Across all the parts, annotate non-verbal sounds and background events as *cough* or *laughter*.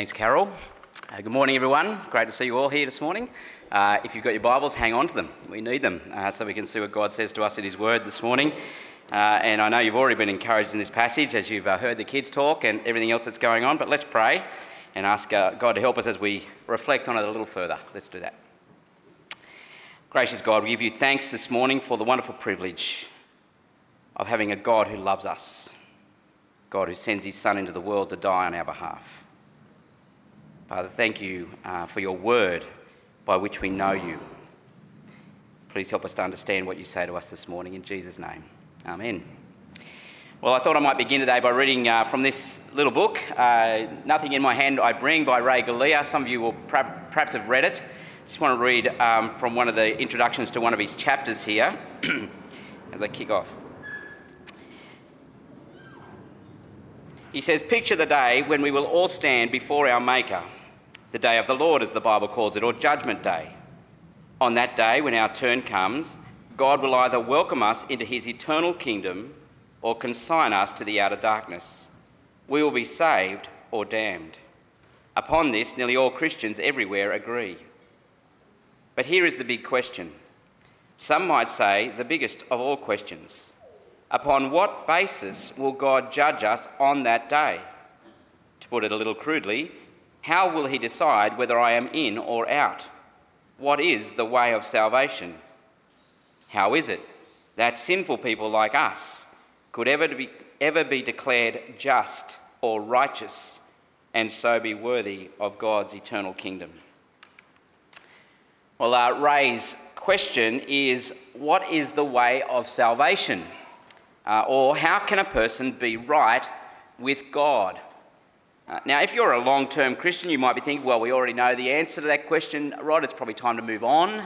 Thanks, Carol. Uh, good morning, everyone. Great to see you all here this morning. Uh, if you've got your Bibles, hang on to them. We need them uh, so we can see what God says to us in His Word this morning. Uh, and I know you've already been encouraged in this passage as you've uh, heard the kids talk and everything else that's going on, but let's pray and ask uh, God to help us as we reflect on it a little further. Let's do that. Gracious God, we give you thanks this morning for the wonderful privilege of having a God who loves us, God who sends His Son into the world to die on our behalf. Father, thank you uh, for your word by which we know you. Please help us to understand what you say to us this morning in Jesus' name. Amen. Well, I thought I might begin today by reading uh, from this little book, uh, Nothing in My Hand I Bring by Ray Galea. Some of you will perhaps have read it. Just want to read um, from one of the introductions to one of his chapters here *clears throat* as I kick off. He says, Picture the day when we will all stand before our Maker the day of the Lord, as the Bible calls it, or Judgment Day. On that day, when our turn comes, God will either welcome us into his eternal kingdom or consign us to the outer darkness. We will be saved or damned. Upon this, nearly all Christians everywhere agree. But here is the big question. Some might say the biggest of all questions. Upon what basis will God judge us on that day? To put it a little crudely, how will he decide whether I am in or out? What is the way of salvation? How is it that sinful people like us could ever be, ever be declared just or righteous and so be worthy of God's eternal kingdom? Well, uh, Ray's question is what is the way of salvation? Uh, or how can a person be right with God? Uh, now, if you're a long term Christian, you might be thinking, well, we already know the answer to that question, right? It's probably time to move on.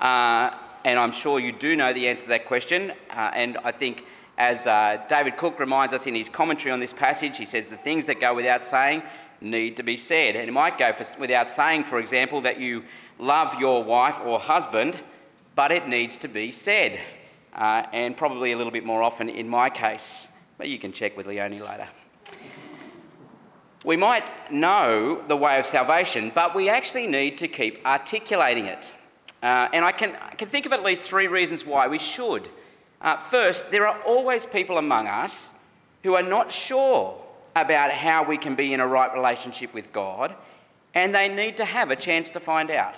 Uh, and I'm sure you do know the answer to that question. Uh, and I think, as uh, David Cook reminds us in his commentary on this passage, he says the things that go without saying need to be said. And it might go for, without saying, for example, that you love your wife or husband, but it needs to be said. Uh, and probably a little bit more often in my case. But you can check with Leonie later. We might know the way of salvation, but we actually need to keep articulating it. Uh, and I can, I can think of at least three reasons why we should. Uh, first, there are always people among us who are not sure about how we can be in a right relationship with God, and they need to have a chance to find out.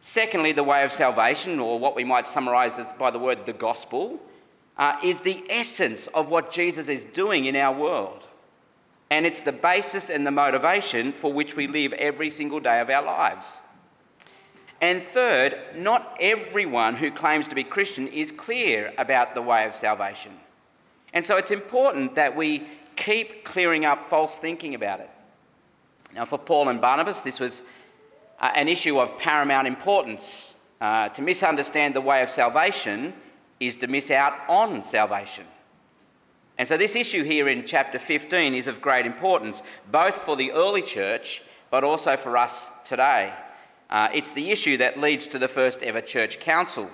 Secondly, the way of salvation, or what we might summarise as by the word the gospel, uh, is the essence of what Jesus is doing in our world and it's the basis and the motivation for which we live every single day of our lives. And third, not everyone who claims to be Christian is clear about the way of salvation. And so it's important that we keep clearing up false thinking about it. Now, for Paul and Barnabas, this was uh, an issue of paramount importance. Uh, to misunderstand the way of salvation is to miss out on salvation. And so, this issue here in chapter 15 is of great importance, both for the early church but also for us today. Uh, it's the issue that leads to the first ever church council.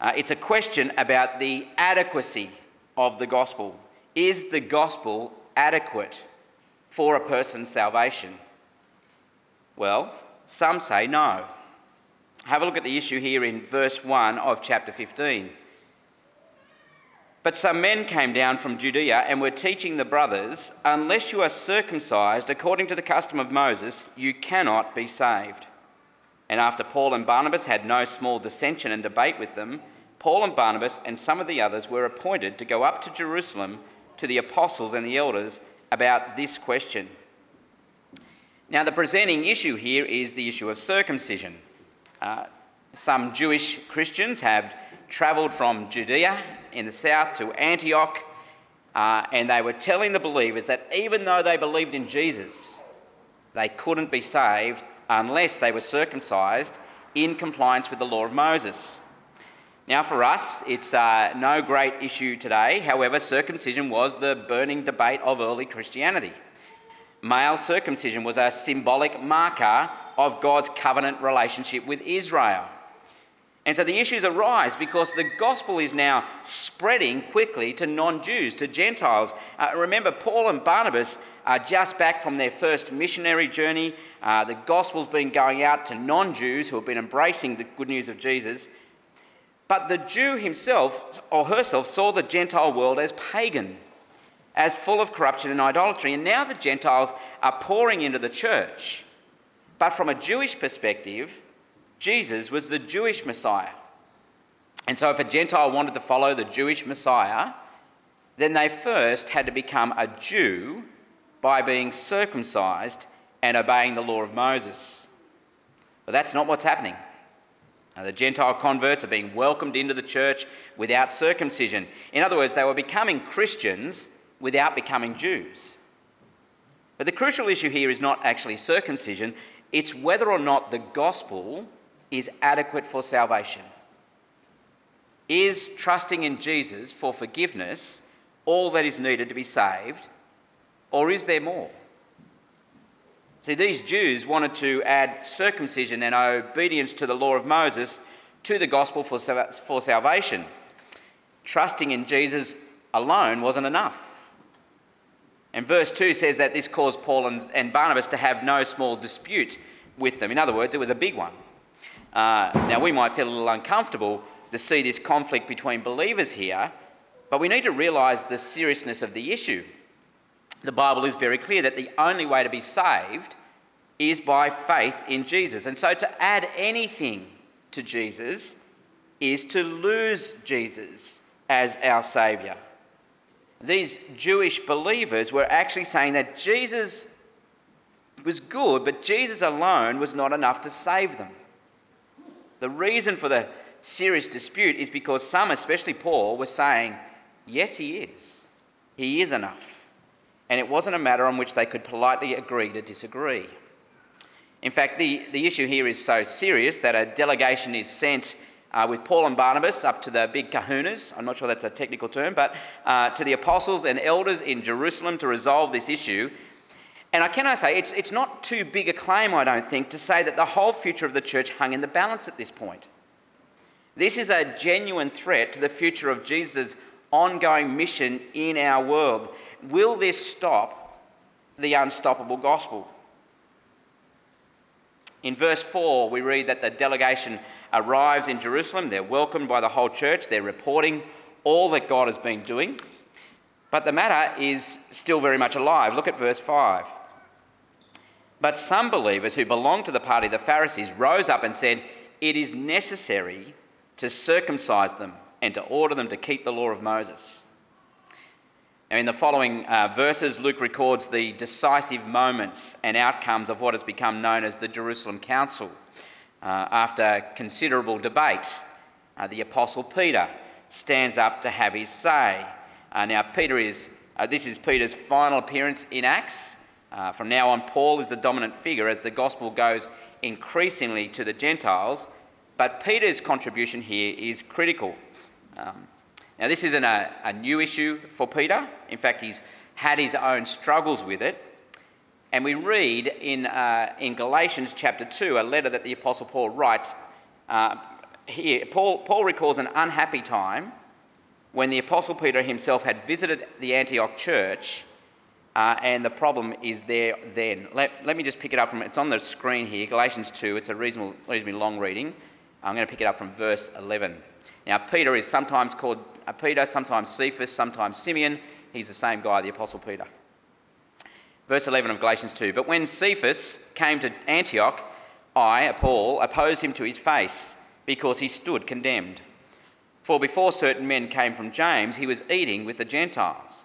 Uh, it's a question about the adequacy of the gospel. Is the gospel adequate for a person's salvation? Well, some say no. Have a look at the issue here in verse 1 of chapter 15. But some men came down from Judea and were teaching the brothers, Unless you are circumcised according to the custom of Moses, you cannot be saved. And after Paul and Barnabas had no small dissension and debate with them, Paul and Barnabas and some of the others were appointed to go up to Jerusalem to the apostles and the elders about this question. Now, the presenting issue here is the issue of circumcision. Uh, some Jewish Christians have travelled from Judea in the south to Antioch, uh, and they were telling the believers that even though they believed in Jesus, they couldn't be saved unless they were circumcised in compliance with the law of Moses. Now, for us, it's uh, no great issue today. However, circumcision was the burning debate of early Christianity. Male circumcision was a symbolic marker of God's covenant relationship with Israel. And so the issues arise because the gospel is now spreading quickly to non Jews, to Gentiles. Uh, remember, Paul and Barnabas are just back from their first missionary journey. Uh, the gospel's been going out to non Jews who have been embracing the good news of Jesus. But the Jew himself or herself saw the Gentile world as pagan, as full of corruption and idolatry. And now the Gentiles are pouring into the church. But from a Jewish perspective, Jesus was the Jewish Messiah. And so, if a Gentile wanted to follow the Jewish Messiah, then they first had to become a Jew by being circumcised and obeying the law of Moses. But that's not what's happening. Now, the Gentile converts are being welcomed into the church without circumcision. In other words, they were becoming Christians without becoming Jews. But the crucial issue here is not actually circumcision, it's whether or not the gospel is adequate for salvation. Is trusting in Jesus for forgiveness all that is needed to be saved, or is there more? See, these Jews wanted to add circumcision and obedience to the law of Moses to the gospel for, for salvation. Trusting in Jesus alone wasn't enough. And verse 2 says that this caused Paul and, and Barnabas to have no small dispute with them. In other words, it was a big one. Uh, now, we might feel a little uncomfortable to see this conflict between believers here, but we need to realise the seriousness of the issue. The Bible is very clear that the only way to be saved is by faith in Jesus. And so to add anything to Jesus is to lose Jesus as our Saviour. These Jewish believers were actually saying that Jesus was good, but Jesus alone was not enough to save them. The reason for the serious dispute is because some, especially Paul, were saying, Yes, he is. He is enough. And it wasn't a matter on which they could politely agree to disagree. In fact, the, the issue here is so serious that a delegation is sent uh, with Paul and Barnabas up to the big kahunas, I'm not sure that's a technical term, but uh, to the apostles and elders in Jerusalem to resolve this issue. And I cannot say, it's, it's not too big a claim, I don't think, to say that the whole future of the church hung in the balance at this point. This is a genuine threat to the future of Jesus' ongoing mission in our world. Will this stop the unstoppable gospel? In verse 4, we read that the delegation arrives in Jerusalem. They're welcomed by the whole church. They're reporting all that God has been doing. But the matter is still very much alive. Look at verse 5. But some believers who belonged to the party of the Pharisees rose up and said, It is necessary to circumcise them and to order them to keep the law of Moses. Now, in the following uh, verses, Luke records the decisive moments and outcomes of what has become known as the Jerusalem Council. Uh, after considerable debate, uh, the Apostle Peter stands up to have his say. Uh, now, Peter is, uh, this is Peter's final appearance in Acts. Uh, from now on, Paul is the dominant figure as the gospel goes increasingly to the Gentiles, but Peter's contribution here is critical. Um, now, this isn't a, a new issue for Peter. In fact, he's had his own struggles with it. And we read in, uh, in Galatians chapter 2, a letter that the Apostle Paul writes. Uh, here, Paul, Paul recalls an unhappy time when the Apostle Peter himself had visited the Antioch church uh, and the problem is there then. Let, let me just pick it up from, it's on the screen here, Galatians 2. It's a reasonable, reasonably long reading. I'm going to pick it up from verse 11. Now, Peter is sometimes called uh, Peter, sometimes Cephas, sometimes Simeon. He's the same guy, the Apostle Peter. Verse 11 of Galatians 2. But when Cephas came to Antioch, I, Paul, opposed him to his face because he stood condemned. For before certain men came from James, he was eating with the Gentiles.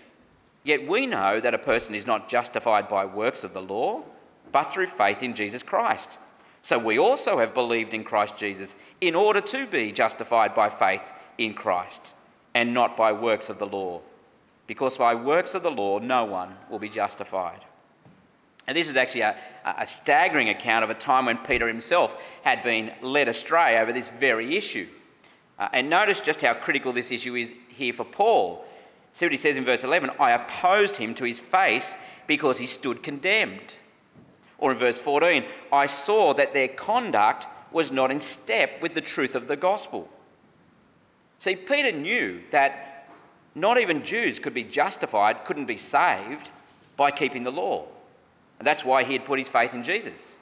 Yet we know that a person is not justified by works of the law, but through faith in Jesus Christ. So we also have believed in Christ Jesus in order to be justified by faith in Christ and not by works of the law. Because by works of the law, no one will be justified. And this is actually a, a staggering account of a time when Peter himself had been led astray over this very issue. Uh, and notice just how critical this issue is here for Paul. See what he says in verse 11 I opposed him to his face because he stood condemned. Or in verse 14, I saw that their conduct was not in step with the truth of the gospel. See, Peter knew that not even Jews could be justified, couldn't be saved by keeping the law. And that's why he had put his faith in Jesus.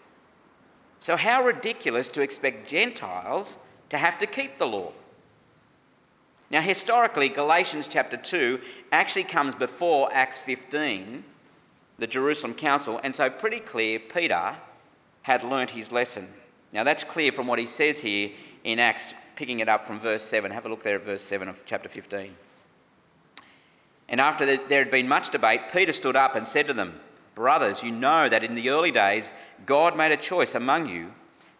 So, how ridiculous to expect Gentiles to have to keep the law. Now, historically, Galatians chapter 2 actually comes before Acts 15, the Jerusalem Council, and so pretty clear Peter had learnt his lesson. Now, that's clear from what he says here in Acts, picking it up from verse 7. Have a look there at verse 7 of chapter 15. And after there had been much debate, Peter stood up and said to them, Brothers, you know that in the early days God made a choice among you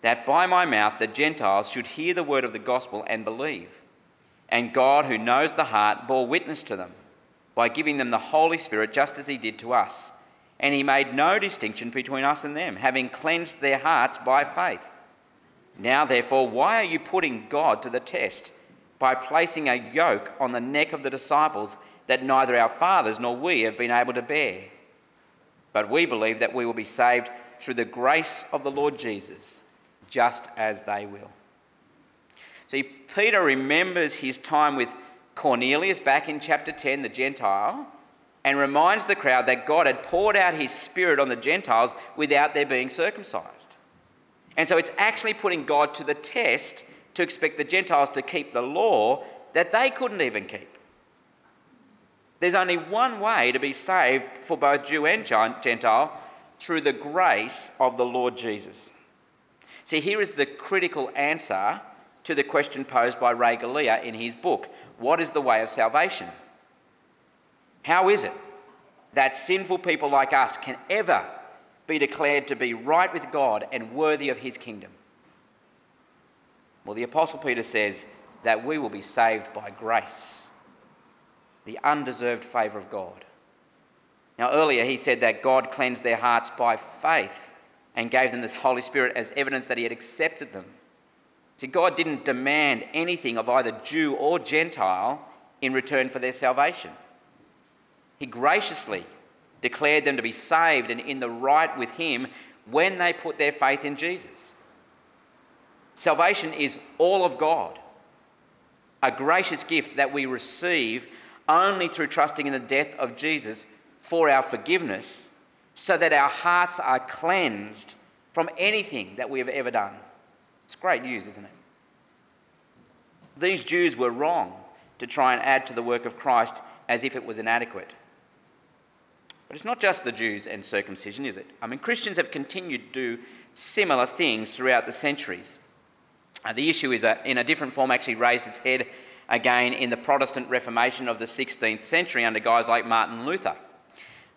that by my mouth the Gentiles should hear the word of the gospel and believe. And God, who knows the heart, bore witness to them by giving them the Holy Spirit just as He did to us. And He made no distinction between us and them, having cleansed their hearts by faith. Now, therefore, why are you putting God to the test by placing a yoke on the neck of the disciples that neither our fathers nor we have been able to bear? But we believe that we will be saved through the grace of the Lord Jesus, just as they will. See, Peter remembers his time with Cornelius back in chapter 10, the Gentile, and reminds the crowd that God had poured out his Spirit on the Gentiles without their being circumcised. And so it's actually putting God to the test to expect the Gentiles to keep the law that they couldn't even keep. There's only one way to be saved for both Jew and Gentile through the grace of the Lord Jesus. See, here is the critical answer to the question posed by Ray Galea in his book What is the way of salvation? How is it that sinful people like us can ever be declared to be right with God and worthy of his kingdom? Well, the Apostle Peter says that we will be saved by grace the undeserved favour of God. Now, earlier he said that God cleansed their hearts by faith and gave them this Holy Spirit as evidence that he had accepted them. See, God didn't demand anything of either Jew or Gentile in return for their salvation. He graciously declared them to be saved and in the right with Him when they put their faith in Jesus. Salvation is all of God, a gracious gift that we receive only through trusting in the death of Jesus for our forgiveness, so that our hearts are cleansed from anything that we have ever done. It's great news, isn't it? These Jews were wrong to try and add to the work of Christ as if it was inadequate. But it's not just the Jews and circumcision, is it? I mean, Christians have continued to do similar things throughout the centuries. Uh, the issue is, uh, in a different form, actually raised its head again in the Protestant Reformation of the 16th century under guys like Martin Luther.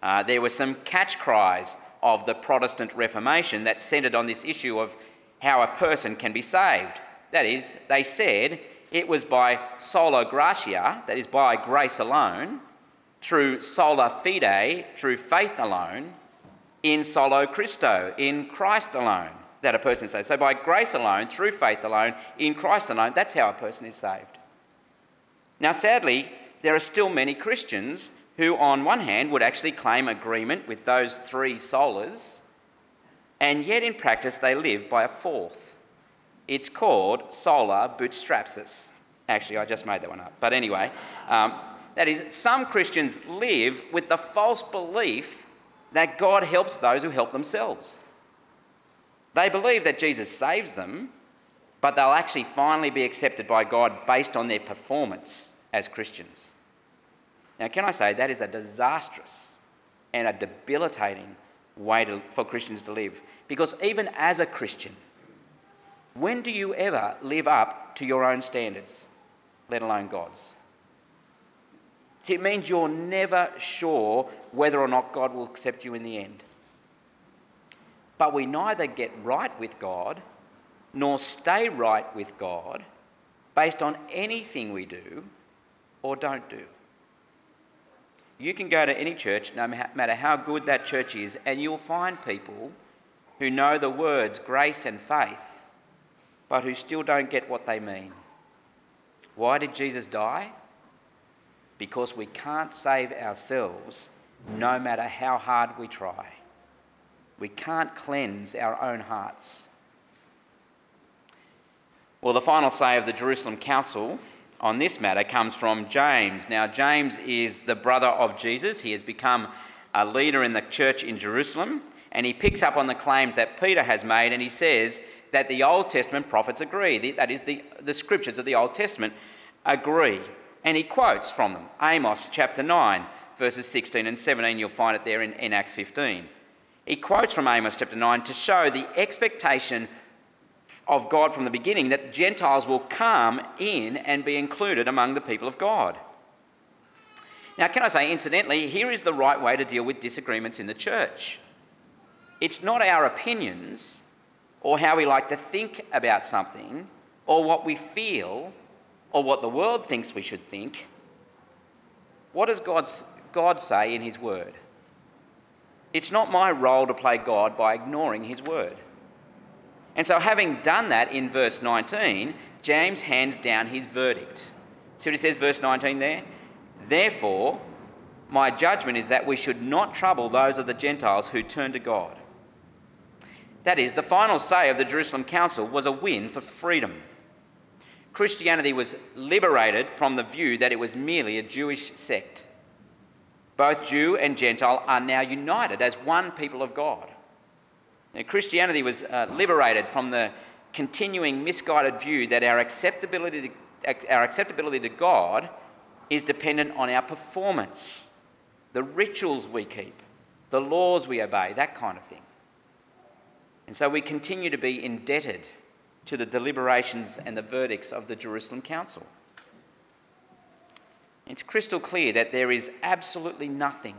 Uh, there were some catch cries of the Protestant Reformation that centred on this issue of how a person can be saved. That is, they said it was by sola gratia, that is, by grace alone, through sola fide, through faith alone, in solo Christo, in Christ alone, that a person is saved. So by grace alone, through faith alone, in Christ alone, that's how a person is saved. Now, sadly, there are still many Christians who, on one hand, would actually claim agreement with those three solas, and yet in practice they live by a fourth. It's called sola bootstrapsis. Actually, I just made that one up. But anyway, um, that is, some Christians live with the false belief that God helps those who help themselves. They believe that Jesus saves them, but they'll actually finally be accepted by God based on their performance as Christians. Now, can I say that is a disastrous and a debilitating way to, for Christians to live? Because even as a Christian, when do you ever live up to your own standards, let alone God's? It means you're never sure whether or not God will accept you in the end. but we neither get right with God nor stay right with God based on anything we do or don't do. You can go to any church, no matter how good that church is, and you'll find people who know the words grace and faith, but who still don't get what they mean. Why did Jesus die? Because we can't save ourselves no matter how hard we try. We can't cleanse our own hearts. Well, the final say of the Jerusalem Council on this matter comes from James. Now, James is the brother of Jesus. He has become a leader in the church in Jerusalem, and he picks up on the claims that Peter has made, and he says that the Old Testament prophets agree. That is, the, the scriptures of the Old Testament agree. And he quotes from them Amos chapter 9, verses 16 and 17. You'll find it there in, in Acts 15. He quotes from Amos chapter 9 to show the expectation of God from the beginning that Gentiles will come in and be included among the people of God. Now, can I say, incidentally, here is the right way to deal with disagreements in the church. It's not our opinions or how we like to think about something or what we feel or what the world thinks we should think. What does God's, God say in His Word? It's not my role to play God by ignoring His Word. And so, having done that in verse 19, James hands down his verdict. See what he says, verse 19 there? Therefore, my judgment is that we should not trouble those of the Gentiles who turn to God. That is, the final say of the Jerusalem Council was a win for freedom. Christianity was liberated from the view that it was merely a Jewish sect. Both Jew and Gentile are now united as one people of God. Now, Christianity was uh, liberated from the continuing misguided view that our acceptability, to, our acceptability to God is dependent on our performance, the rituals we keep, the laws we obey, that kind of thing. And so we continue to be indebted to the deliberations and the verdicts of the Jerusalem Council. It's crystal clear that there is absolutely nothing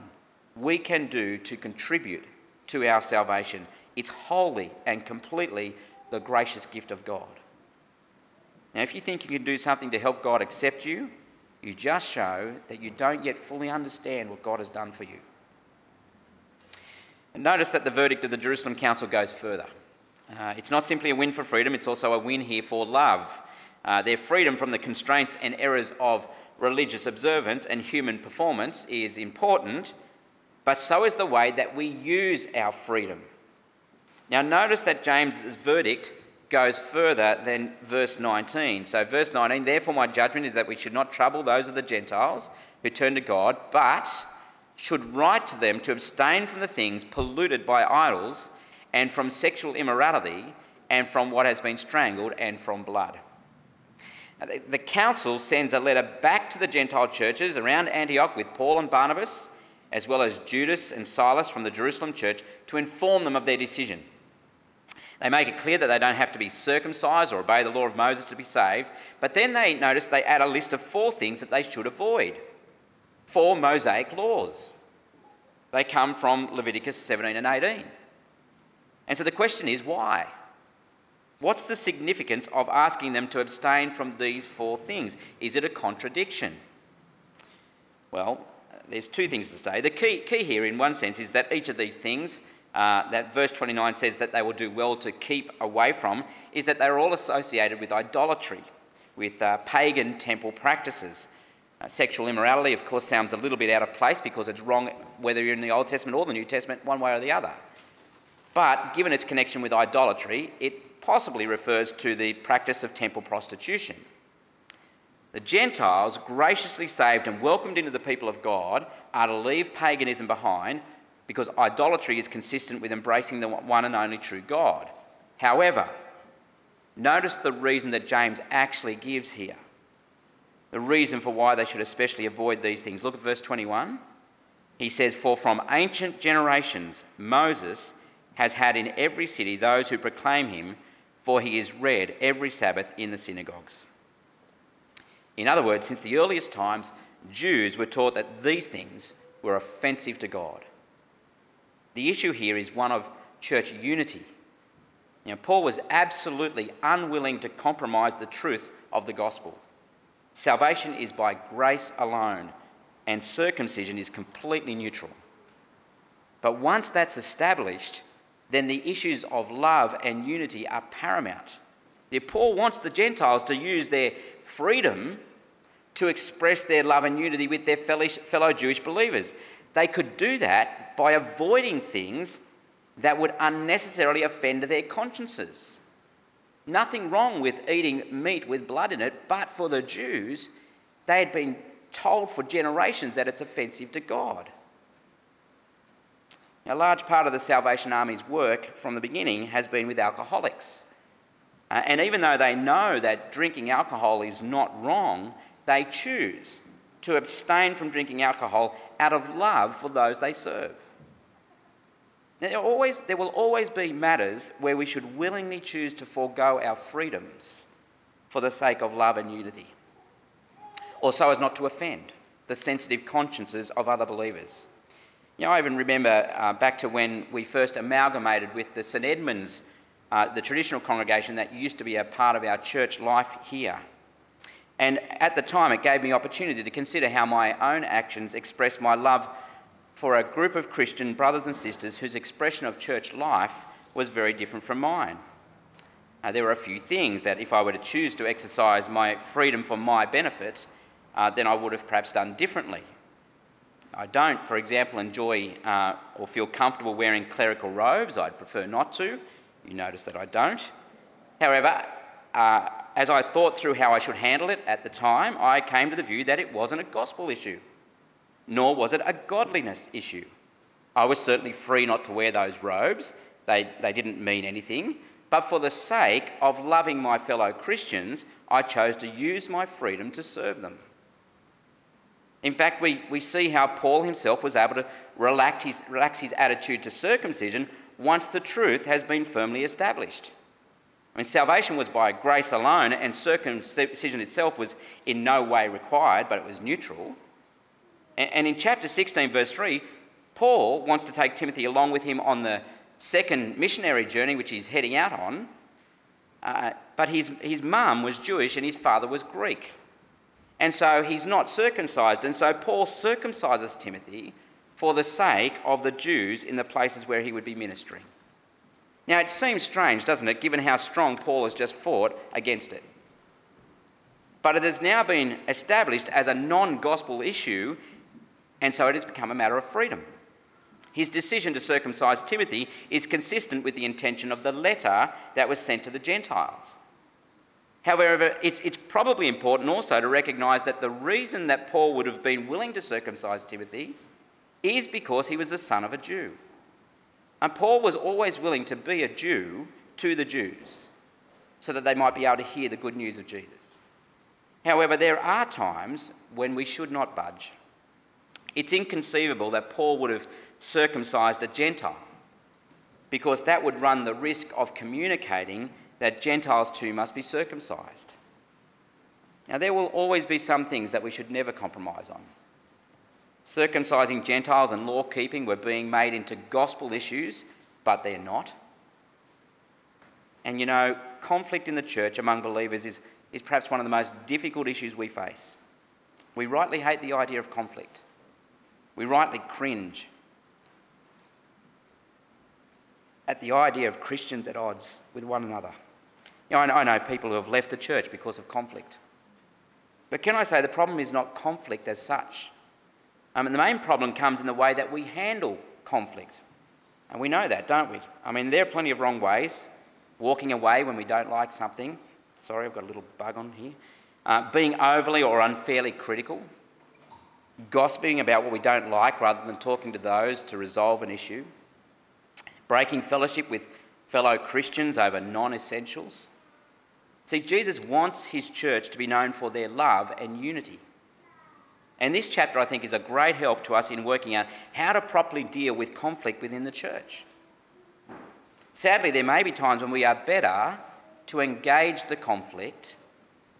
we can do to contribute to our salvation. It's wholly and completely the gracious gift of God. Now, if you think you can do something to help God accept you, you just show that you don't yet fully understand what God has done for you. And notice that the verdict of the Jerusalem Council goes further. Uh, it's not simply a win for freedom, it's also a win here for love. Uh, their freedom from the constraints and errors of religious observance and human performance is important, but so is the way that we use our freedom. Now, notice that James's verdict goes further than verse 19. So, verse 19, therefore, my judgment is that we should not trouble those of the Gentiles who turn to God, but should write to them to abstain from the things polluted by idols, and from sexual immorality, and from what has been strangled, and from blood. The council sends a letter back to the Gentile churches around Antioch with Paul and Barnabas, as well as Judas and Silas from the Jerusalem church, to inform them of their decision. They make it clear that they don't have to be circumcised or obey the law of Moses to be saved. But then they notice they add a list of four things that they should avoid four Mosaic laws. They come from Leviticus 17 and 18. And so the question is why? What's the significance of asking them to abstain from these four things? Is it a contradiction? Well, there's two things to say. The key, key here, in one sense, is that each of these things uh, that verse 29 says that they will do well to keep away from is that they're all associated with idolatry, with uh, pagan temple practices. Uh, sexual immorality, of course, sounds a little bit out of place because it's wrong whether you're in the Old Testament or the New Testament, one way or the other. But given its connection with idolatry, it possibly refers to the practice of temple prostitution. The Gentiles, graciously saved and welcomed into the people of God, are to leave paganism behind because idolatry is consistent with embracing the one and only true God. However, notice the reason that James actually gives here. The reason for why they should especially avoid these things. Look at verse 21. He says, For from ancient generations Moses has had in every city those who proclaim him, for he is read every Sabbath in the synagogues. In other words, since the earliest times, Jews were taught that these things were offensive to God. The issue here is one of church unity. You know, Paul was absolutely unwilling to compromise the truth of the gospel. Salvation is by grace alone, and circumcision is completely neutral. But once that's established, then the issues of love and unity are paramount. Paul wants the Gentiles to use their freedom to express their love and unity with their fellow Jewish believers. They could do that by avoiding things that would unnecessarily offend their consciences. Nothing wrong with eating meat with blood in it, but for the Jews, they had been told for generations that it's offensive to God. A large part of the Salvation Army's work from the beginning has been with alcoholics. Uh, and even though they know that drinking alcohol is not wrong, they choose to abstain from drinking alcohol out of love for those they serve. There, always, there will always be matters where we should willingly choose to forego our freedoms for the sake of love and unity, or so as not to offend the sensitive consciences of other believers. You know, I even remember uh, back to when we first amalgamated with the St Edmunds, uh, the traditional congregation that used to be a part of our church life here. And at the time, it gave me opportunity to consider how my own actions express my love for a group of Christian brothers and sisters whose expression of church life was very different from mine. Uh, there were a few things that, if I were to choose to exercise my freedom for my benefit, uh, then I would have perhaps done differently. I don't, for example, enjoy uh, or feel comfortable wearing clerical robes. I'd prefer not to. You notice that I don't. However, uh, as I thought through how I should handle it at the time, I came to the view that it wasn't a gospel issue nor was it a godliness issue. I was certainly free not to wear those robes, they, they didn't mean anything. But for the sake of loving my fellow Christians, I chose to use my freedom to serve them. In fact, we, we see how Paul himself was able to relax his, relax his attitude to circumcision once the truth has been firmly established. I mean, salvation was by grace alone, and circumcision itself was in no way required, but it was neutral. And in chapter 16, verse 3, Paul wants to take Timothy along with him on the second missionary journey, which he's heading out on. Uh, but his, his mum was Jewish and his father was Greek. And so he's not circumcised. And so Paul circumcises Timothy for the sake of the Jews in the places where he would be ministering. Now, it seems strange, doesn't it, given how strong Paul has just fought against it. But it has now been established as a non gospel issue and so it has become a matter of freedom. His decision to circumcise Timothy is consistent with the intention of the letter that was sent to the Gentiles. However, it's, it's, probably important also to recognise that the reason that Paul would have been willing to circumcise Timothy is because he was the son of a Jew. And Paul was always willing to be a Jew to the Jews so that they might be able to hear the good news of Jesus. However, there are times when we should not budge. It's inconceivable that Paul would have circumcised a Gentile because that would run the risk of communicating that Gentiles too must be circumcised. Now, there will always be some things that we should never compromise on. Circumcising Gentiles and law keeping were being made into gospel issues, but they're not. And you know, conflict in the church among believers is, is perhaps one of the most difficult issues we face. We rightly hate the idea of conflict. We rightly cringe at the idea of Christians at odds with one another. You know, I know people who have left the church because of conflict. But can I say the problem is not conflict as such? I mean, the main problem comes in the way that we handle conflict. And we know that, don't we? I mean, there are plenty of wrong ways. Walking away when we don't like something. Sorry, I've got a little bug on here. Uh, being overly or unfairly critical gossiping about what we don't like rather than talking to those to resolve an issue, breaking fellowship with fellow Christians over non essentials. See, Jesus wants his church to be known for their love and unity. And this chapter, I think, is a great help to us in working out how to properly deal with conflict within the church. Sadly, there may be times when we are better to engage the conflict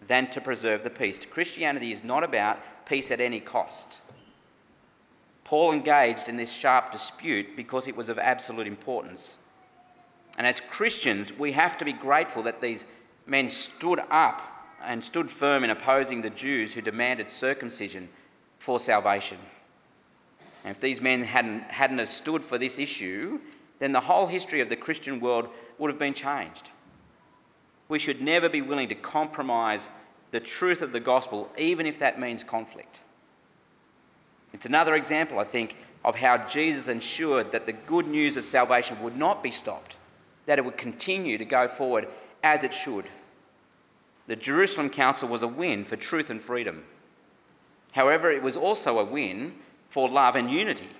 than to preserve the peace. Christianity is not about peace at any cost. Paul engaged in this sharp dispute because it was of absolute importance. And as Christians, we have to be grateful that these men stood up and stood firm in opposing the Jews who demanded circumcision for salvation. And if these men hadn't, hadn't have stood for this issue, then the whole history of the Christian world would have been changed. We should never be willing to compromise the truth of the gospel, even if that means conflict. It's another example, I think, of how Jesus ensured that the good news of salvation would not be stopped, that it would continue to go forward as it should. The Jerusalem Council was a win for truth and freedom. However, it was also a win for love and unity.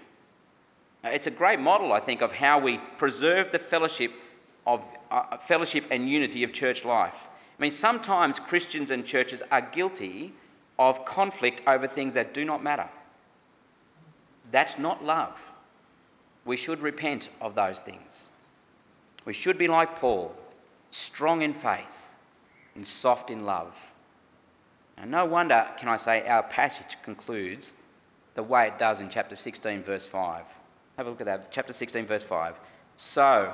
It's a great model, I think, of how we preserve the fellowship of uh, fellowship and unity of church life. I mean, sometimes Christians and churches are guilty of conflict over things that do not matter. That's not love. We should repent of those things. We should be like Paul, strong in faith and soft in love. Now, no wonder, can I say, our passage concludes the way it does in chapter 16, verse 5. Have a look at that. Chapter 16, verse 5. So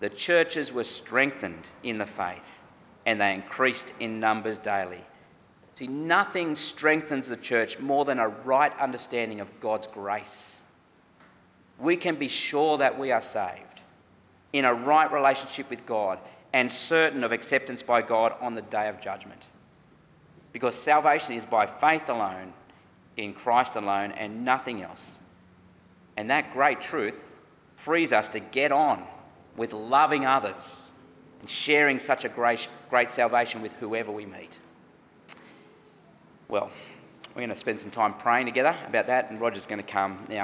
the churches were strengthened in the faith and they increased in numbers daily. See, nothing strengthens the church more than a right understanding of God's grace. We can be sure that we are saved in a right relationship with God and certain of acceptance by God on the day of judgment. Because salvation is by faith alone, in Christ alone, and nothing else. And that great truth frees us to get on with loving others and sharing such a great, great salvation with whoever we meet. Well, we're going to spend some time praying together about that, and Roger's going to come now.